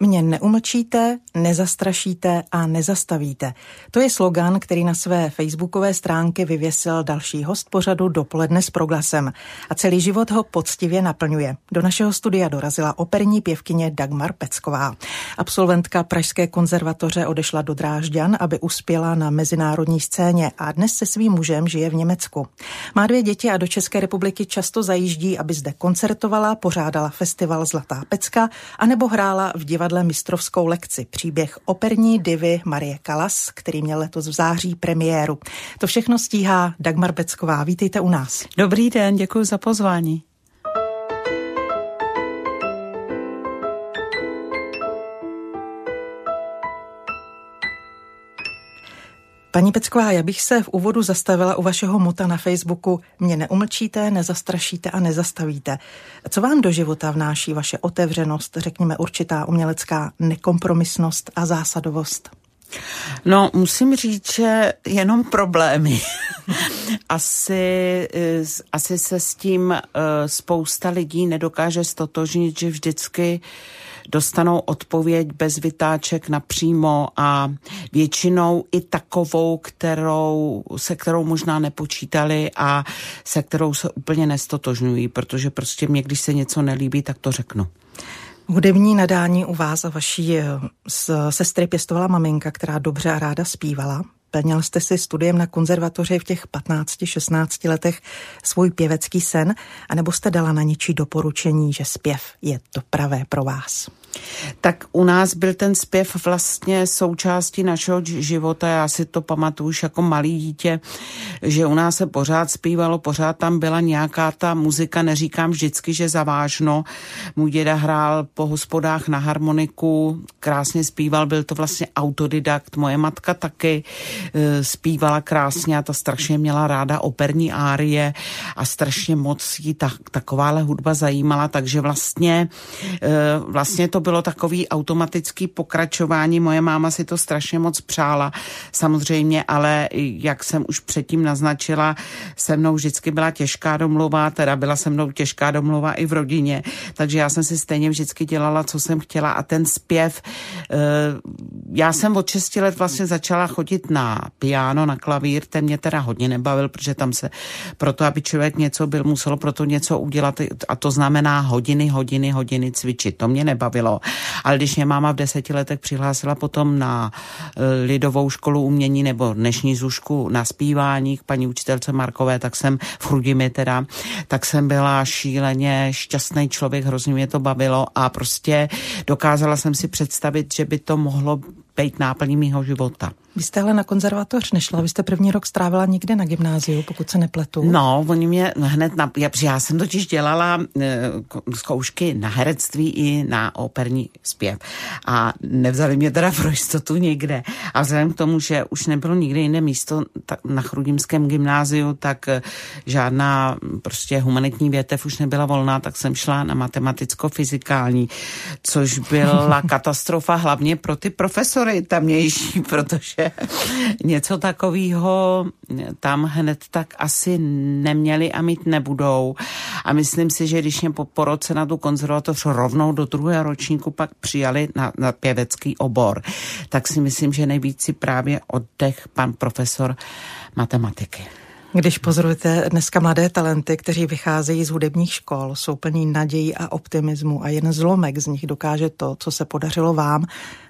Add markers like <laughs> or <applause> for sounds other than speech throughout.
Mě neumlčíte, nezastrašíte a nezastavíte. To je slogan, který na své facebookové stránky vyvěsil další host pořadu Dopoledne s proglasem. A celý život ho poctivě naplňuje. Do našeho studia dorazila operní pěvkyně Dagmar Pecková. Absolventka Pražské konzervatoře odešla do Drážďan, aby uspěla na mezinárodní scéně a dnes se svým mužem žije v Německu. Má dvě děti a do České republiky často zajíždí, aby zde koncertovala, pořádala festival Zlatá pecka anebo hrála v divadle divadle mistrovskou lekci. Příběh operní divy Marie Kalas, který měl letos v září premiéru. To všechno stíhá Dagmar Becková. Vítejte u nás. Dobrý den, děkuji za pozvání. Paní Pecková, já bych se v úvodu zastavila u vašeho muta na Facebooku Mě neumlčíte, nezastrašíte a nezastavíte. Co vám do života vnáší vaše otevřenost, řekněme určitá umělecká nekompromisnost a zásadovost? No, musím říct, že jenom problémy. <laughs> asi, asi se s tím eh, spousta lidí nedokáže stotožnit, že vždycky dostanou odpověď bez vytáček napřímo a většinou i takovou, kterou, se kterou možná nepočítali a se kterou se úplně nestotožňují, protože prostě mě, když se něco nelíbí, tak to řeknu. Hudební nadání u vás a vaší eh, sestry pěstovala maminka, která dobře a ráda zpívala. Plnil jste si studiem na konzervatoři v těch 15-16 letech svůj pěvecký sen, anebo jste dala na něčí doporučení, že zpěv je to pravé pro vás? Tak u nás byl ten zpěv vlastně součástí našeho života. Já si to pamatuju už jako malý dítě, že u nás se pořád zpívalo, pořád tam byla nějaká ta muzika, neříkám vždycky, že zavážno. Můj děda hrál po hospodách na harmoniku, krásně zpíval, byl to vlastně autodidakt. Moje matka taky e, zpívala krásně a ta strašně měla ráda operní árie a strašně moc jí ta, takováhle hudba zajímala, takže vlastně, e, vlastně to bylo takový automatický pokračování. Moje máma si to strašně moc přála, samozřejmě, ale jak jsem už předtím naznačila, se mnou vždycky byla těžká domluva, teda byla se mnou těžká domluva i v rodině, takže já jsem si stejně vždycky dělala, co jsem chtěla a ten zpěv, eh, já jsem od 6 let vlastně začala chodit na piano, na klavír, ten mě teda hodně nebavil, protože tam se proto, aby člověk něco byl, muselo proto něco udělat a to znamená hodiny, hodiny, hodiny cvičit. To mě nebavilo. Ale když mě máma v deseti letech přihlásila potom na e, lidovou školu umění nebo dnešní zušku na zpívání k paní učitelce Markové, tak jsem v Chrudimi teda, tak jsem byla šíleně šťastný člověk, hrozně mě to bavilo a prostě dokázala jsem si představit, že by to mohlo být náplní mýho života. Vy jste ale na konzervatoř nešla, vy jste první rok strávila někde na gymnáziu, pokud se nepletu. No, oni mě hned, na, já, já jsem totiž dělala e, zkoušky na herectví i na operní zpěv a nevzali mě teda pro jistotu nikde. A vzhledem k tomu, že už nebylo nikde jiné místo tak na Chrudimském gymnáziu, tak e, žádná prostě humanitní větev už nebyla volná, tak jsem šla na matematicko-fyzikální, což byla <laughs> katastrofa hlavně pro ty profesory tamnější, protože <laughs> něco takového tam hned tak asi neměli a mít nebudou. A myslím si, že když mě po, po roce na tu konzervatoř rovnou do druhého ročníku pak přijali na, na pěvecký obor, tak si myslím, že nejvíc si právě oddech pan profesor matematiky. Když pozorujete dneska mladé talenty, kteří vycházejí z hudebních škol, jsou plní nadějí a optimismu a jen zlomek z nich dokáže to, co se podařilo vám,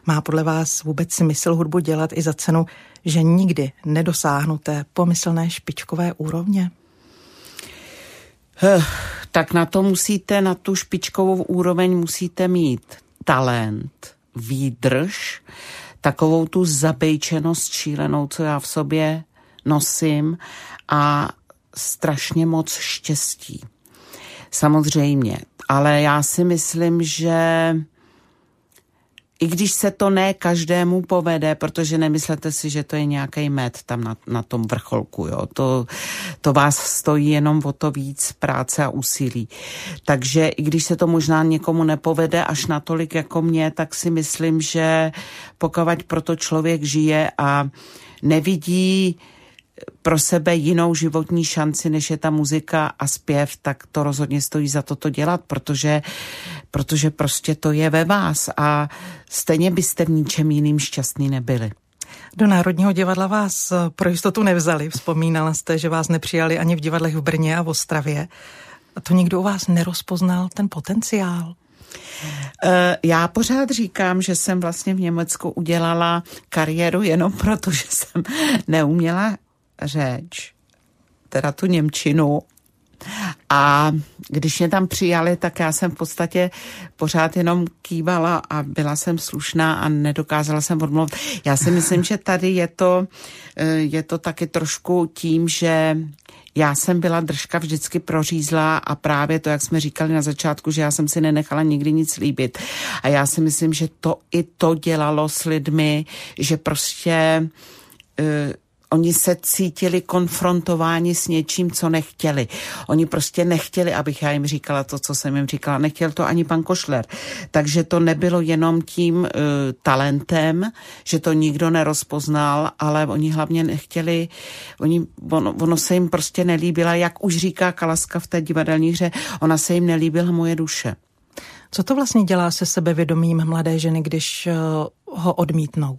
má podle vás vůbec smysl hudbu dělat i za cenu, že nikdy nedosáhnu té pomyslné špičkové úrovně? Eh, tak na to musíte, na tu špičkovou úroveň musíte mít talent, výdrž, takovou tu zabejčenost šílenou, co já v sobě nosím a strašně moc štěstí. Samozřejmě, ale já si myslím, že i když se to ne každému povede, protože nemyslete si, že to je nějaký med tam na, na tom vrcholku, jo. To, to vás stojí jenom o to víc práce a úsilí. Takže i když se to možná někomu nepovede až natolik jako mě, tak si myslím, že pokud proto člověk žije a nevidí pro sebe jinou životní šanci, než je ta muzika a zpěv, tak to rozhodně stojí za to to dělat, protože, protože prostě to je ve vás a stejně byste v ničem jiným šťastný nebyli. Do Národního divadla vás pro jistotu nevzali. Vzpomínala jste, že vás nepřijali ani v divadlech v Brně a v Ostravě. A to nikdo u vás nerozpoznal ten potenciál? Eh, já pořád říkám, že jsem vlastně v Německu udělala kariéru jenom proto, že jsem neuměla řeč, teda tu Němčinu. A když mě tam přijali, tak já jsem v podstatě pořád jenom kývala a byla jsem slušná a nedokázala jsem odmluvit. Já si myslím, že tady je to, eh, je to taky trošku tím, že já jsem byla držka vždycky prořízlá a právě to, jak jsme říkali na začátku, že já jsem si nenechala nikdy nic líbit. A já si myslím, že to i to dělalo s lidmi, že prostě uh, Oni se cítili konfrontováni s něčím, co nechtěli. Oni prostě nechtěli, abych já jim říkala to, co jsem jim říkala. Nechtěl to ani pan Košler. Takže to nebylo jenom tím uh, talentem, že to nikdo nerozpoznal, ale oni hlavně nechtěli, oni, ono, ono se jim prostě nelíbila, jak už říká Kalaska v té divadelní hře, ona se jim nelíbila moje duše. Co to vlastně dělá se sebevědomím mladé ženy, když uh, ho odmítnou?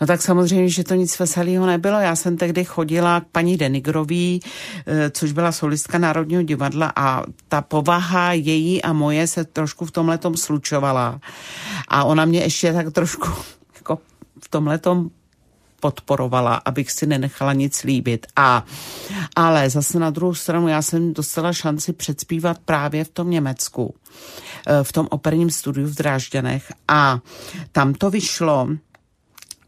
No tak samozřejmě, že to nic veselého nebylo. Já jsem tehdy chodila k paní Denigrový, eh, což byla solistka Národního divadla a ta povaha její a moje se trošku v tomhle slučovala. A ona mě ještě tak trošku <laughs> jako v tomhle podporovala, abych si nenechala nic líbit. A, ale zase na druhou stranu já jsem dostala šanci předspívat právě v tom Německu, eh, v tom operním studiu v Drážďanech a tam to vyšlo,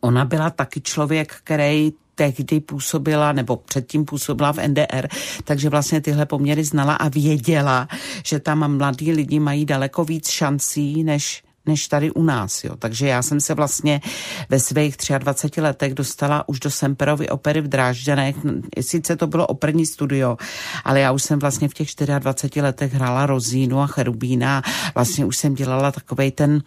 Ona byla taky člověk, který tehdy působila, nebo předtím působila v NDR, takže vlastně tyhle poměry znala a věděla, že tam mladí lidi mají daleko víc šancí, než než tady u nás. Jo. Takže já jsem se vlastně ve svých 23 letech dostala už do Semperovy opery v Drážďanech. Sice to bylo operní studio, ale já už jsem vlastně v těch 24 letech hrála Rozínu a Cherubína. Vlastně už jsem dělala takovej ten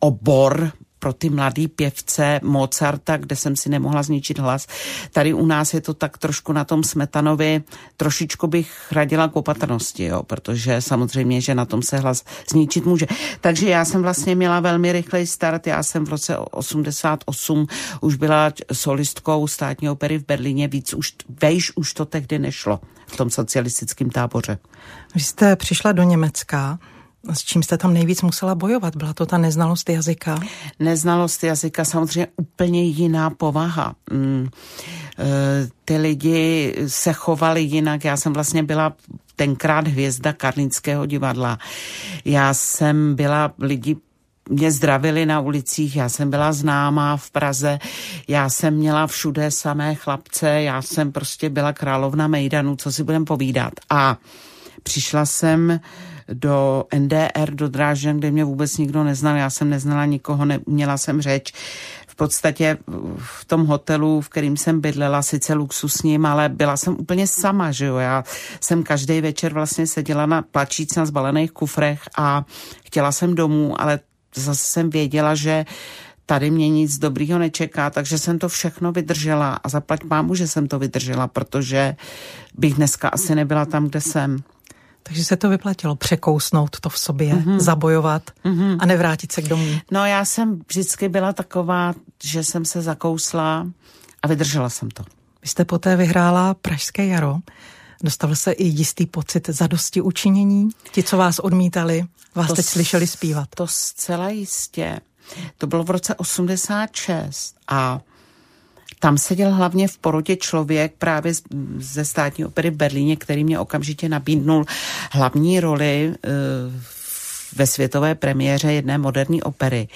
obor pro ty mladý pěvce Mozarta, kde jsem si nemohla zničit hlas. Tady u nás je to tak trošku na tom Smetanovi, trošičku bych radila k opatrnosti, jo, protože samozřejmě, že na tom se hlas zničit může. Takže já jsem vlastně měla velmi rychlej start, já jsem v roce 88 už byla solistkou státní opery v Berlíně, víc už, vejš už to tehdy nešlo v tom socialistickém táboře. Vy jste přišla do Německa, s čím jste tam nejvíc musela bojovat? Byla to ta neznalost jazyka? Neznalost jazyka, samozřejmě úplně jiná povaha. Mm, e, ty lidi se chovali jinak. Já jsem vlastně byla tenkrát hvězda Karlínského divadla. Já jsem byla lidi mě zdravili na ulicích, já jsem byla známá v Praze, já jsem měla všude samé chlapce, já jsem prostě byla královna Mejdanu, co si budem povídat. A přišla jsem uh, do NDR, do Drážďan, kde mě vůbec nikdo neznal. Já jsem neznala nikoho, neměla jsem řeč. V podstatě v tom hotelu, v kterým jsem bydlela, sice luxusním, ale byla jsem úplně sama, že jo. Já jsem každý večer vlastně seděla na plačíc na zbalených kufrech a chtěla jsem domů, ale zase jsem věděla, že tady mě nic dobrýho nečeká, takže jsem to všechno vydržela a zaplať mámu, že jsem to vydržela, protože bych dneska asi nebyla tam, kde jsem. Takže se to vyplatilo překousnout to v sobě, mm-hmm. zabojovat mm-hmm. a nevrátit se k domů. No já jsem vždycky byla taková, že jsem se zakousla a vydržela jsem to. Vy jste poté vyhrála Pražské jaro. Dostal se i jistý pocit zadosti učinění? Ti, co vás odmítali, vás to teď slyšeli zpívat? To zcela jistě. To bylo v roce 86 a tam seděl hlavně v porotě člověk právě ze státní opery v Berlíně, který mě okamžitě nabídnul hlavní roli eh, ve světové premiéře jedné moderní opery.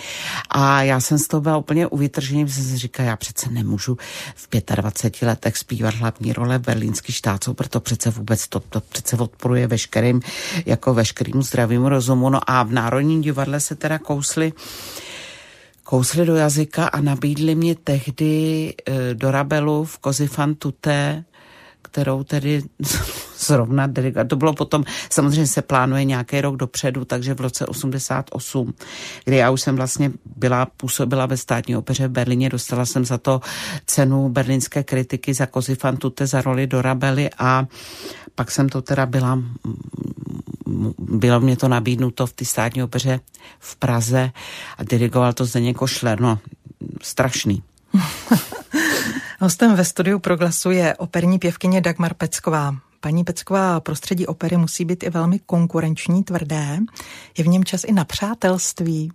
A já jsem z toho byla úplně uvytržený, jsem si já přece nemůžu v 25 letech zpívat hlavní role v berlínský štáců, proto přece vůbec to, to přece odporuje veškerým, jako veškerým zdravým rozumu. No a v Národním divadle se teda kously kousli do jazyka a nabídli mě tehdy e, do Rabelu v Kozifan Tuté, kterou tedy <laughs> zrovna dirigoval. To bylo potom, samozřejmě se plánuje nějaký rok dopředu, takže v roce 88, kdy já už jsem vlastně byla, působila ve státní opeře v Berlíně, dostala jsem za to cenu berlínské kritiky za Kozifan Tuté za roli do Rabely a pak jsem to teda byla bylo mě to nabídnuto v té státní opeře v Praze a dirigoval to Zdeněk Košler. No, strašný. <laughs> Hostem ve studiu Proglasu je operní pěvkyně Dagmar Pecková. Paní Pecková, prostředí opery musí být i velmi konkurenční, tvrdé. Je v něm čas i na přátelství?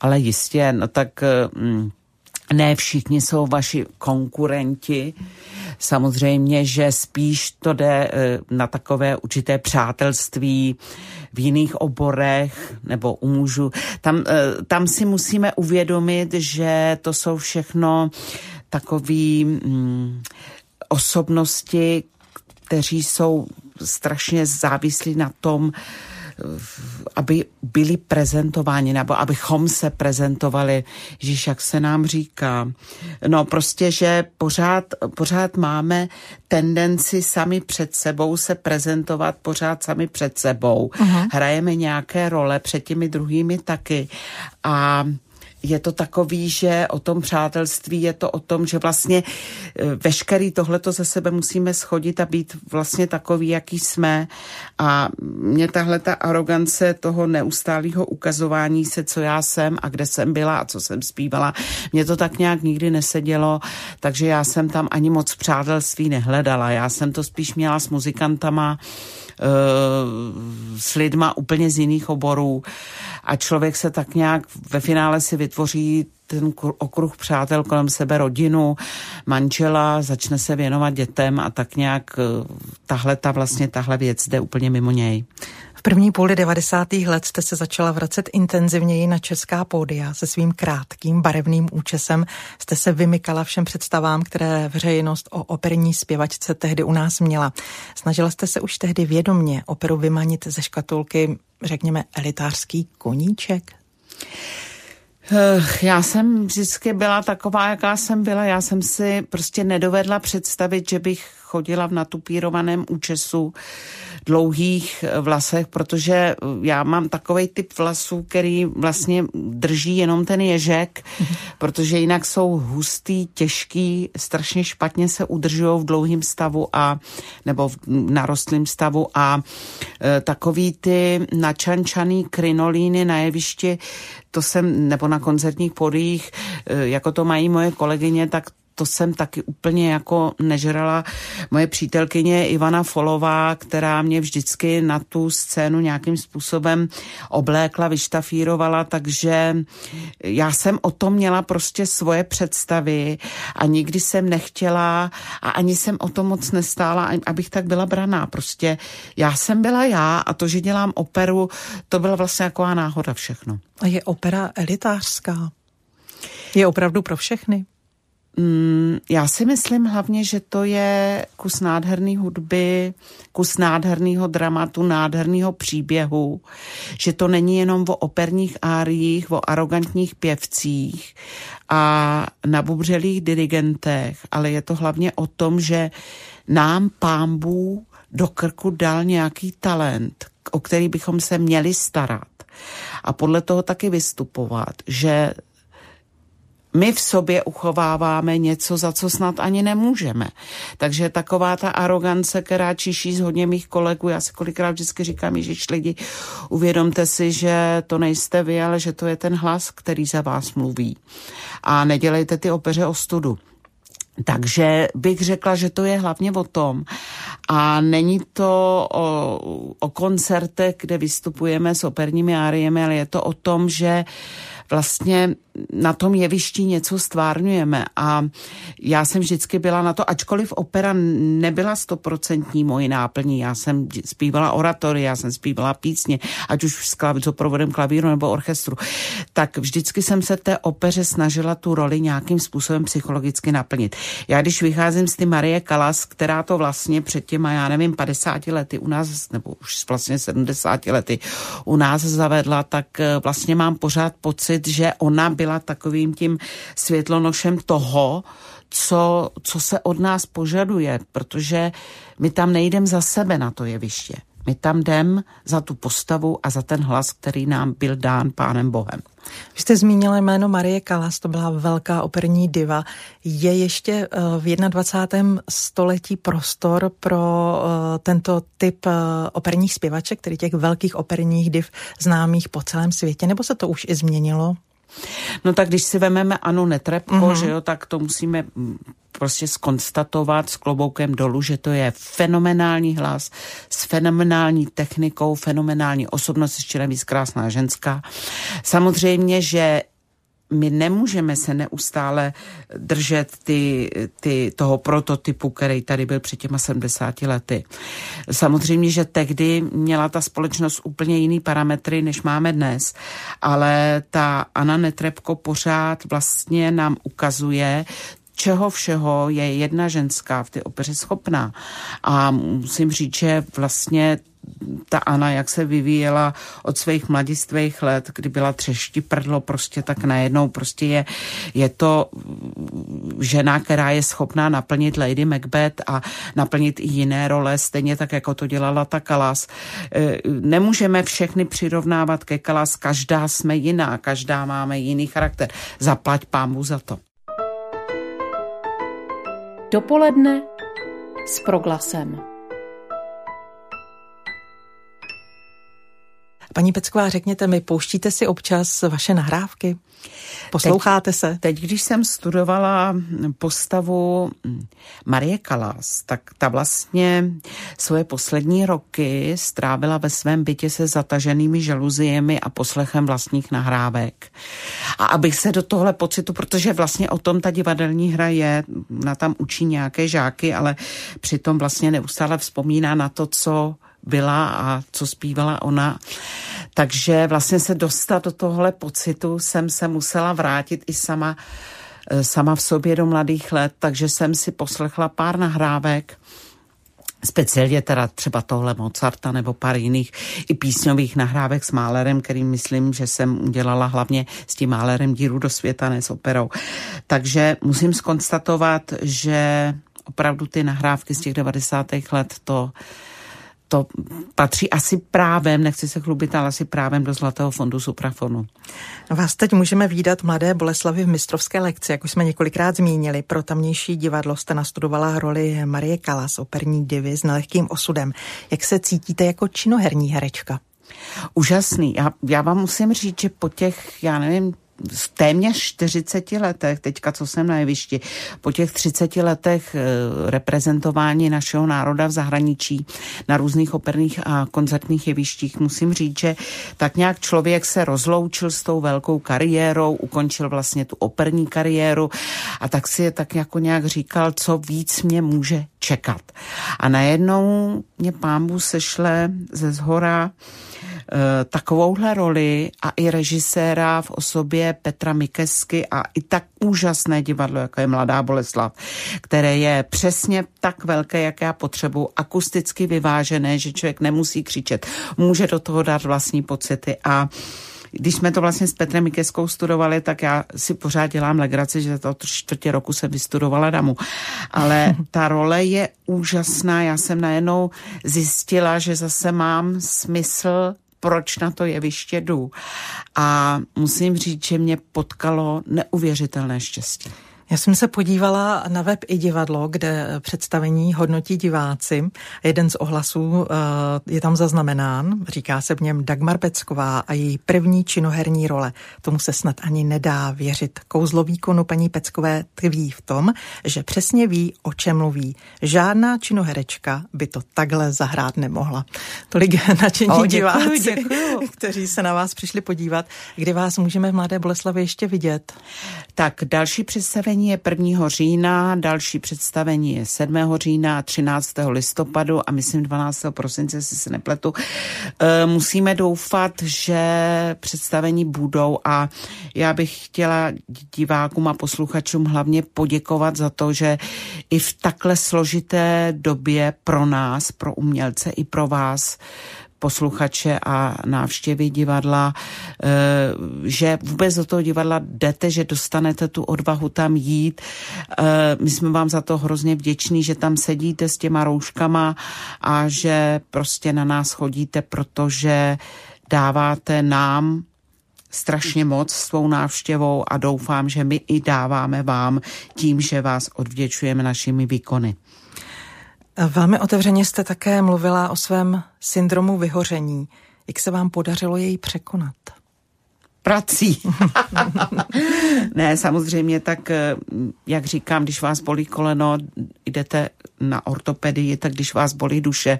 Ale jistě, no tak mm, ne všichni jsou vaši konkurenti. Samozřejmě, že spíš to jde eh, na takové určité přátelství v jiných oborech nebo u mužů. Tam, eh, tam si musíme uvědomit, že to jsou všechno takový mm, osobnosti, kteří jsou strašně závislí na tom, aby byli prezentováni, nebo abychom se prezentovali, že jak se nám říká. No prostě, že pořád, pořád máme tendenci sami před sebou se prezentovat pořád sami před sebou. Uh-huh. Hrajeme nějaké role před těmi druhými taky. A je to takový, že o tom přátelství je to o tom, že vlastně e, veškerý tohleto ze sebe musíme schodit a být vlastně takový, jaký jsme. A mě tahle ta arogance toho neustálého ukazování se, co já jsem a kde jsem byla a co jsem zpívala, mě to tak nějak nikdy nesedělo, takže já jsem tam ani moc přátelství nehledala. Já jsem to spíš měla s muzikantama, s lidma úplně z jiných oborů a člověk se tak nějak ve finále si vytvoří ten okruh přátel kolem sebe, rodinu, manžela, začne se věnovat dětem a tak nějak eh, tahle ta vlastně tahle věc jde úplně mimo něj. V první půli 90. let jste se začala vracet intenzivněji na česká pódia se svým krátkým barevným účesem. Jste se vymykala všem představám, které veřejnost o operní zpěvačce tehdy u nás měla. Snažila jste se už tehdy vědomně operu vymanit ze škatulky, řekněme, elitářský koníček? Já jsem vždycky byla taková, jaká jsem byla. Já jsem si prostě nedovedla představit, že bych chodila v natupírovaném účesu dlouhých vlasech, protože eh, já mám takový typ vlasů, který vlastně drží jenom ten ježek, protože jinak jsou hustý, těžký, strašně špatně se udržují v dlouhém stavu a nebo v narostlém stavu a e, takový ty načančaný krinolíny na jevišti, to jsem, nebo na koncertních podích, jako to mají moje kolegyně, tak to jsem taky úplně jako nežrala. Moje přítelkyně Ivana Folová, která mě vždycky na tu scénu nějakým způsobem oblékla, vyštafírovala, takže já jsem o tom měla prostě svoje představy a nikdy jsem nechtěla a ani jsem o tom moc nestála, abych tak byla braná. Prostě já jsem byla já a to, že dělám operu, to byla vlastně taková náhoda všechno. A je opera elitářská? Je opravdu pro všechny? Mm, já si myslím hlavně, že to je kus nádherný hudby, kus nádherného dramatu, nádherného příběhu, že to není jenom o operních áriích, o arrogantních pěvcích a nabubřelých dirigentech, ale je to hlavně o tom, že nám pámbů do krku dal nějaký talent, o který bychom se měli starat. A podle toho taky vystupovat, že my v sobě uchováváme něco, za co snad ani nemůžeme. Takže taková ta arogance, která čiší z hodně mých kolegů, já si kolikrát vždycky říkám, že lidi, uvědomte si, že to nejste vy, ale že to je ten hlas, který za vás mluví. A nedělejte ty opeře o studu. Takže bych řekla, že to je hlavně o tom. A není to o, o koncertech, kde vystupujeme s operními áriemi, ale je to o tom, že vlastně na tom jevišti něco stvárňujeme a já jsem vždycky byla na to, ačkoliv opera nebyla stoprocentní moji náplní, já jsem zpívala oratory, já jsem zpívala písně, ať už s klaví, co provodem klavíru nebo orchestru, tak vždycky jsem se té opeře snažila tu roli nějakým způsobem psychologicky naplnit. Já když vycházím z ty Marie Kalas, která to vlastně před těma, já nevím, 50 lety u nás, nebo už vlastně 70 lety u nás zavedla, tak eh, vlastně mám pořád pocit, pocit, že ona byla takovým tím světlonošem toho, co, co se od nás požaduje, protože my tam nejdem za sebe na to jeviště. My tam jdem za tu postavu a za ten hlas, který nám byl dán pánem Bohem. Vy jste zmínila jméno Marie Kalas, to byla velká operní diva. Je ještě eh, v 21. století prostor pro eh, tento typ eh, operních zpěvaček, který těch velkých operních div známých po celém světě, nebo se to už i změnilo? No tak když si vememe Anu Netrepko, mm-hmm. že jo, tak to musíme mm, prostě skonstatovat s kloboukem dolů, že to je fenomenální hlas s fenomenální technikou, fenomenální osobnost, ještě navíc krásná ženská. Samozřejmě, že my nemůžeme se neustále držet ty, ty, toho prototypu, který tady byl před těma 70 lety. Samozřejmě, že tehdy měla ta společnost úplně jiný parametry, než máme dnes, ale ta Anna Netrebko pořád vlastně nám ukazuje čeho všeho je jedna ženská v té opeře schopná. A musím říct, že vlastně ta Ana, jak se vyvíjela od svých mladistvých let, kdy byla třešti prdlo, prostě tak najednou prostě je, je to žena, která je schopná naplnit Lady Macbeth a naplnit i jiné role, stejně tak, jako to dělala ta Kalas. E, nemůžeme všechny přirovnávat ke Kalas, každá jsme jiná, každá máme jiný charakter. Zaplať pámu za to. Dopoledne s proglasem. Paní Pecková, řekněte mi, pouštíte si občas vaše nahrávky? Posloucháte teď, se? Teď, když jsem studovala postavu Marie Kalas, tak ta vlastně svoje poslední roky strávila ve svém bytě se zataženými žaluziemi a poslechem vlastních nahrávek. A abych se do tohle pocitu, protože vlastně o tom ta divadelní hra je, na tam učí nějaké žáky, ale přitom vlastně neustále vzpomíná na to, co byla a co zpívala ona. Takže vlastně se dostat do tohle pocitu jsem se musela vrátit i sama, eh, sama v sobě do mladých let, takže jsem si poslechla pár nahrávek, speciálně teda třeba tohle Mozarta nebo pár jiných i písňových nahrávek s Málerem, který myslím, že jsem udělala hlavně s tím Málerem díru do světa, ne s operou. Takže musím skonstatovat, že opravdu ty nahrávky z těch 90. let to to patří asi právem, nechci se chlubit, ale asi právem do Zlatého fondu Suprafonu. Vás teď můžeme výdat mladé Boleslavy v mistrovské lekci, jak už jsme několikrát zmínili. Pro tamnější divadlo jste nastudovala roli Marie Kalas, operní divy s nelehkým osudem. Jak se cítíte jako činoherní herečka? Úžasný. Já, já vám musím říct, že po těch, já nevím, téměř 40 letech, teďka co jsem na jevišti, po těch 30 letech eh, reprezentování našeho národa v zahraničí na různých operních a koncertních jevištích, musím říct, že tak nějak člověk se rozloučil s tou velkou kariérou, ukončil vlastně tu operní kariéru a tak si je tak jako nějak říkal, co víc mě může čekat. A najednou mě pámbu sešle ze zhora takovouhle roli a i režiséra v osobě Petra Mikesky a i tak úžasné divadlo, jako je Mladá Boleslav, které je přesně tak velké, jak já potřebuji, akusticky vyvážené, že člověk nemusí křičet, může do toho dát vlastní pocity a když jsme to vlastně s Petrem Mikeskou studovali, tak já si pořád dělám legraci, že to čtvrtě roku jsem vystudovala damu. Ale <laughs> ta role je úžasná. Já jsem najednou zjistila, že zase mám smysl proč na to jeviště jdu. A musím říct, že mě potkalo neuvěřitelné štěstí. Já jsem se podívala na web i divadlo, kde představení hodnotí diváci. Jeden z ohlasů eh, je tam zaznamenán, říká se v něm Dagmar Pecková a její první činoherní role. Tomu se snad ani nedá věřit. Kouzlo výkonu paní Peckové tkví v tom, že přesně ví, o čem mluví. Žádná činoherečka by to takhle zahrát nemohla. Tolik <laughs> nadšení oh, diváci, děkuju. <laughs> kteří se na vás přišli podívat. Kdy vás můžeme v Mladé Boleslavi ještě vidět? Tak další představení představení je 1. října, další představení je 7. října, 13. listopadu a myslím 12. prosince, si se nepletu. E, musíme doufat, že představení budou a já bych chtěla divákům a posluchačům hlavně poděkovat za to, že i v takhle složité době pro nás, pro umělce i pro vás, posluchače a návštěvy divadla, eh, že vůbec do toho divadla jdete, že dostanete tu odvahu tam jít. Eh, my jsme vám za to hrozně vděční, že tam sedíte s těma rouškama a že prostě na nás chodíte, protože dáváte nám strašně moc svou návštěvou a doufám, že my i dáváme vám tím, že vás odvděčujeme našimi výkony. Velmi otevřeně jste také mluvila o svém syndromu vyhoření. Jak se vám podařilo jej překonat? prací. <laughs> ne, samozřejmě tak, eh, jak říkám, když vás bolí koleno, jdete na ortopedii, tak když vás bolí duše,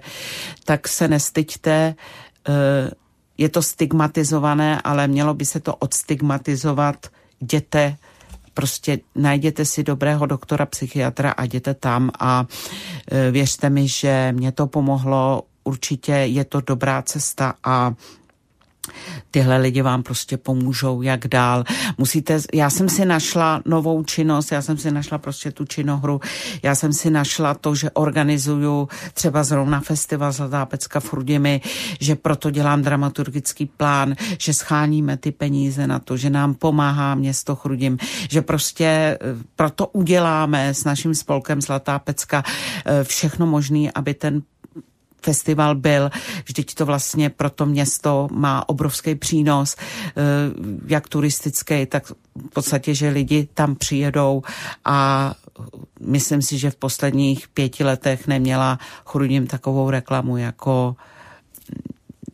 tak se nestyďte, eh, je to stigmatizované, ale mělo by se to odstigmatizovat, jděte prostě najděte si dobrého doktora, psychiatra a jděte tam a e, věřte mi, že mě to pomohlo, určitě je to dobrá cesta a tyhle lidi vám prostě pomůžou, jak dál. Musíte, já jsem si našla novou činnost, já jsem si našla prostě tu činohru, já jsem si našla to, že organizuju třeba zrovna festival Zlatá pecka v Chrudimi, že proto dělám dramaturgický plán, že scháníme ty peníze na to, že nám pomáhá město Chrudim, že prostě eh, proto uděláme s naším spolkem Zlatá pecka eh, všechno možné, aby ten festival byl. Vždyť to vlastně pro to město má obrovský přínos, eh, jak turistický, tak v podstatě, že lidi tam přijedou a myslím si, že v posledních pěti letech neměla Chrudim takovou reklamu jako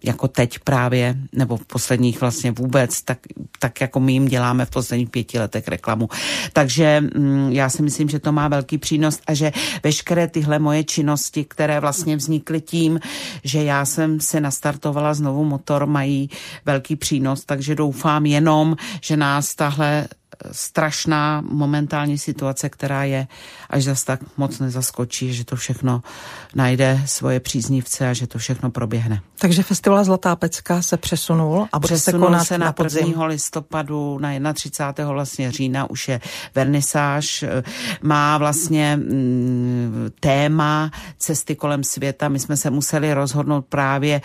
jako teď právě, nebo v posledních vlastně vůbec, tak, tak jako my jim děláme v posledních pěti letech reklamu. Takže mm, já si myslím, že to má velký přínos a že veškeré tyhle moje činnosti, které vlastně vznikly tím, že já jsem se nastartovala znovu motor, mají velký přínos, takže doufám jenom, že nás tahle strašná momentální situace, která je až zas tak moc nezaskočí, že to všechno najde svoje příznivce a že to všechno proběhne. Takže festival Zlatá pecka se přesunul a bude přesunul se konat se na, na podzim. 1. listopadu, na 31. vlastně října už je vernisáž. Má vlastně mm, téma cesty kolem světa. My jsme se museli rozhodnout právě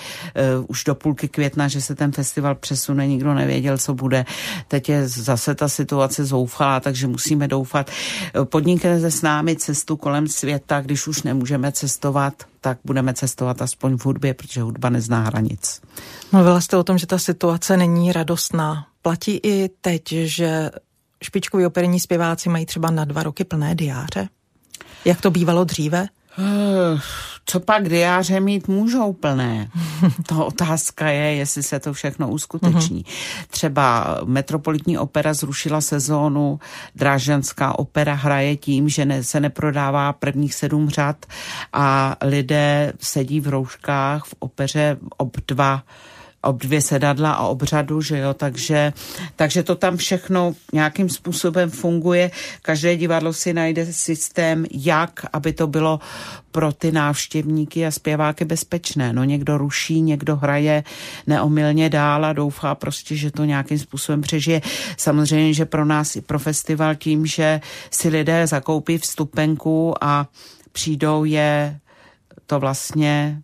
uh, už do půlky května, že se ten festival přesune, nikdo nevěděl, co bude. Teď je zase ta situace zoufalá, takže musíme doufat. Podniknete s námi cestu kolem světa, když už nemůžeme cestovat, tak budeme cestovat aspoň v hudbě, protože hudba nezná hranic. Mluvila jste o tom, že ta situace není radostná. Platí i teď, že špičkoví operní zpěváci mají třeba na dva roky plné diáře? Jak to bývalo dříve? Co pak diáře mít můžou plné? <laughs> To otázka je, jestli se to všechno uskuteční. Třeba Metropolitní opera zrušila sezónu, Drážďanská opera hraje tím, že ne, se neprodává prvních sedm řad a lidé sedí v rouškách v opeře ob dva ob dvě sedadla a obřadu, že jo, takže, takže to tam všechno nějakým způsobem funguje. Každé divadlo si najde systém, jak, aby to bylo pro ty návštěvníky a zpěváky bezpečné. No někdo ruší, někdo hraje neomylně dál a doufá prostě, že to nějakým způsobem přežije. Samozřejmě, že pro nás i pro festival tím, že si lidé zakoupí vstupenku a přijdou je to vlastně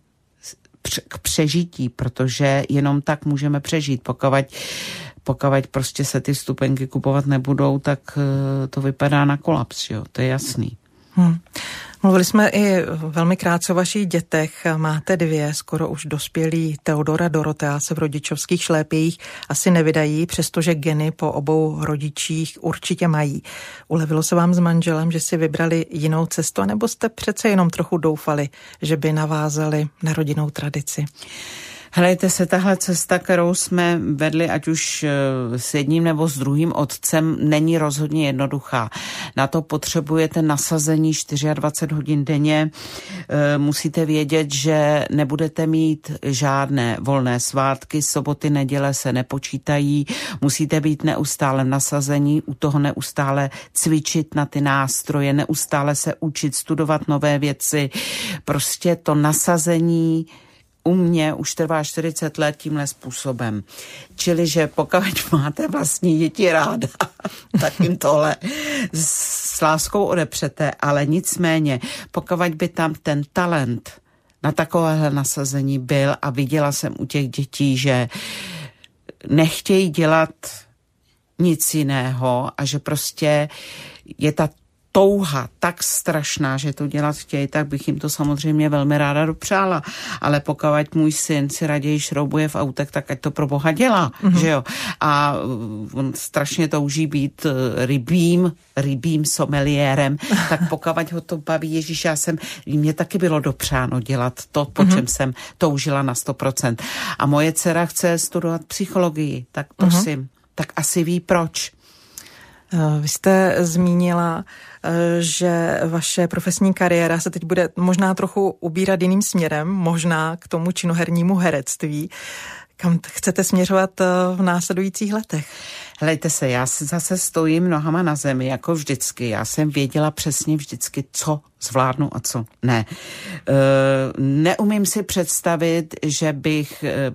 k přežití, protože jenom tak můžeme přežít. Pokud, pokud prostě se ty stupenky kupovat nebudou, tak eh, to vypadá na kolaps, jo, to je jasný. Hmm. Mluvili jsme i velmi krátce o vašich dětech. Máte dvě, skoro už dospělí Teodora Dorotea se v rodičovských šlépějích asi nevydají, přestože geny po obou rodičích určitě mají. Ulevilo se vám s manželem, že si vybrali jinou cestu, nebo jste přece jenom trochu doufali, že by navázali na rodinnou tradici? Helejte se, tahle cesta, kterou jsme vedli, ať už eh, s jedním nebo s druhým otcem, není rozhodně jednoduchá. Na to potřebujete nasazení 24 hodin denně. Eh, musíte vědět, že nebudete mít žádné volné svátky, soboty, neděle se nepočítají. Musíte být neustále nasazení, u toho neustále cvičit na ty nástroje, neustále se učit, studovat nové věci. Prostě to nasazení u mě už trvá 40 let tímhle způsobem. Čili, že pokud <laughs> máte vlastní děti ráda, <laughs> tak jim tohle s láskou odepřete, ale nicméně, pokud by tam ten talent na takovéhle nasazení byl a viděla jsem u těch dětí, že nechtějí dělat nic jiného a že prostě je ta touha tak strašná, že to dělat chtějí, tak bych jim to samozřejmě velmi ráda dopřála. Ale pokud můj syn si raději šroubuje v autech, tak ať to pro boha dělá, mm-hmm. že jo. A uh, on strašně touží být uh, rybím, rybím someliérem, <laughs> tak pokud ho to baví, Ježíš, já jsem, mě taky bylo dopřáno dělat to, po mm-hmm. čem jsem toužila na 100%. A moje dcera chce studovat psychologii, tak prosím, mm-hmm. tak asi ví proč. Uh, vy jste zmínila Eh, že vaše profesní kariéra se teď bude možná trochu ubírat jiným směrem, možná k tomu činohernímu herectví. Kam chcete směřovat eh, v následujících letech? Hlejte se, já si zase stojím nohama na zemi, jako vždycky. Já jsem věděla přesně vždycky, co zvládnu a co ne. E, neumím si představit, že bych e,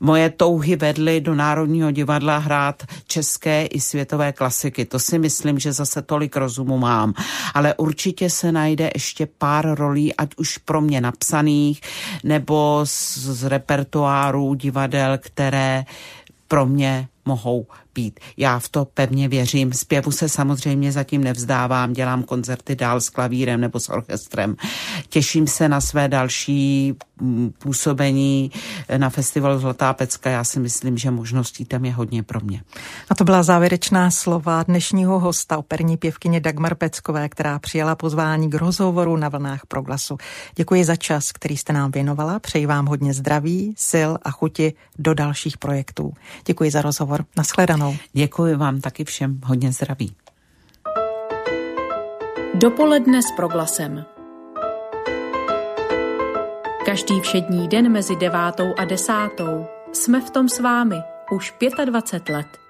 moje touhy vedly do Národního divadla hrát české i světové klasiky. To si myslím, že zase tolik rozumu mám. Ale určitě se najde ještě pár rolí, ať už pro mě napsaných, nebo z, z repertoáru divadel, které pro mě 那么好 být. Já v to pevně věřím. Zpěvu se samozřejmě zatím nevzdávám, dělám koncerty dál s klavírem nebo s orchestrem. Těším se na své další mm, působení na festivalu Zlatá pecka. Já si myslím, že možností tam je hodně pro mě. A to byla závěrečná slova dnešního hosta, operní pěvkyně Dagmar Peckové, která přijala pozvání k rozhovoru na vlnách proglasu. Děkuji za čas, který jste nám věnovala. Přeji vám hodně zdraví, sil a chuti do dalších projektů. Děkuji za rozhovor. Naschledanou naslyšenou. Děkuji vám taky všem hodně zdraví. Dopoledne s proglasem. Každý všední den mezi devátou a desátou jsme v tom s vámi už 25 let.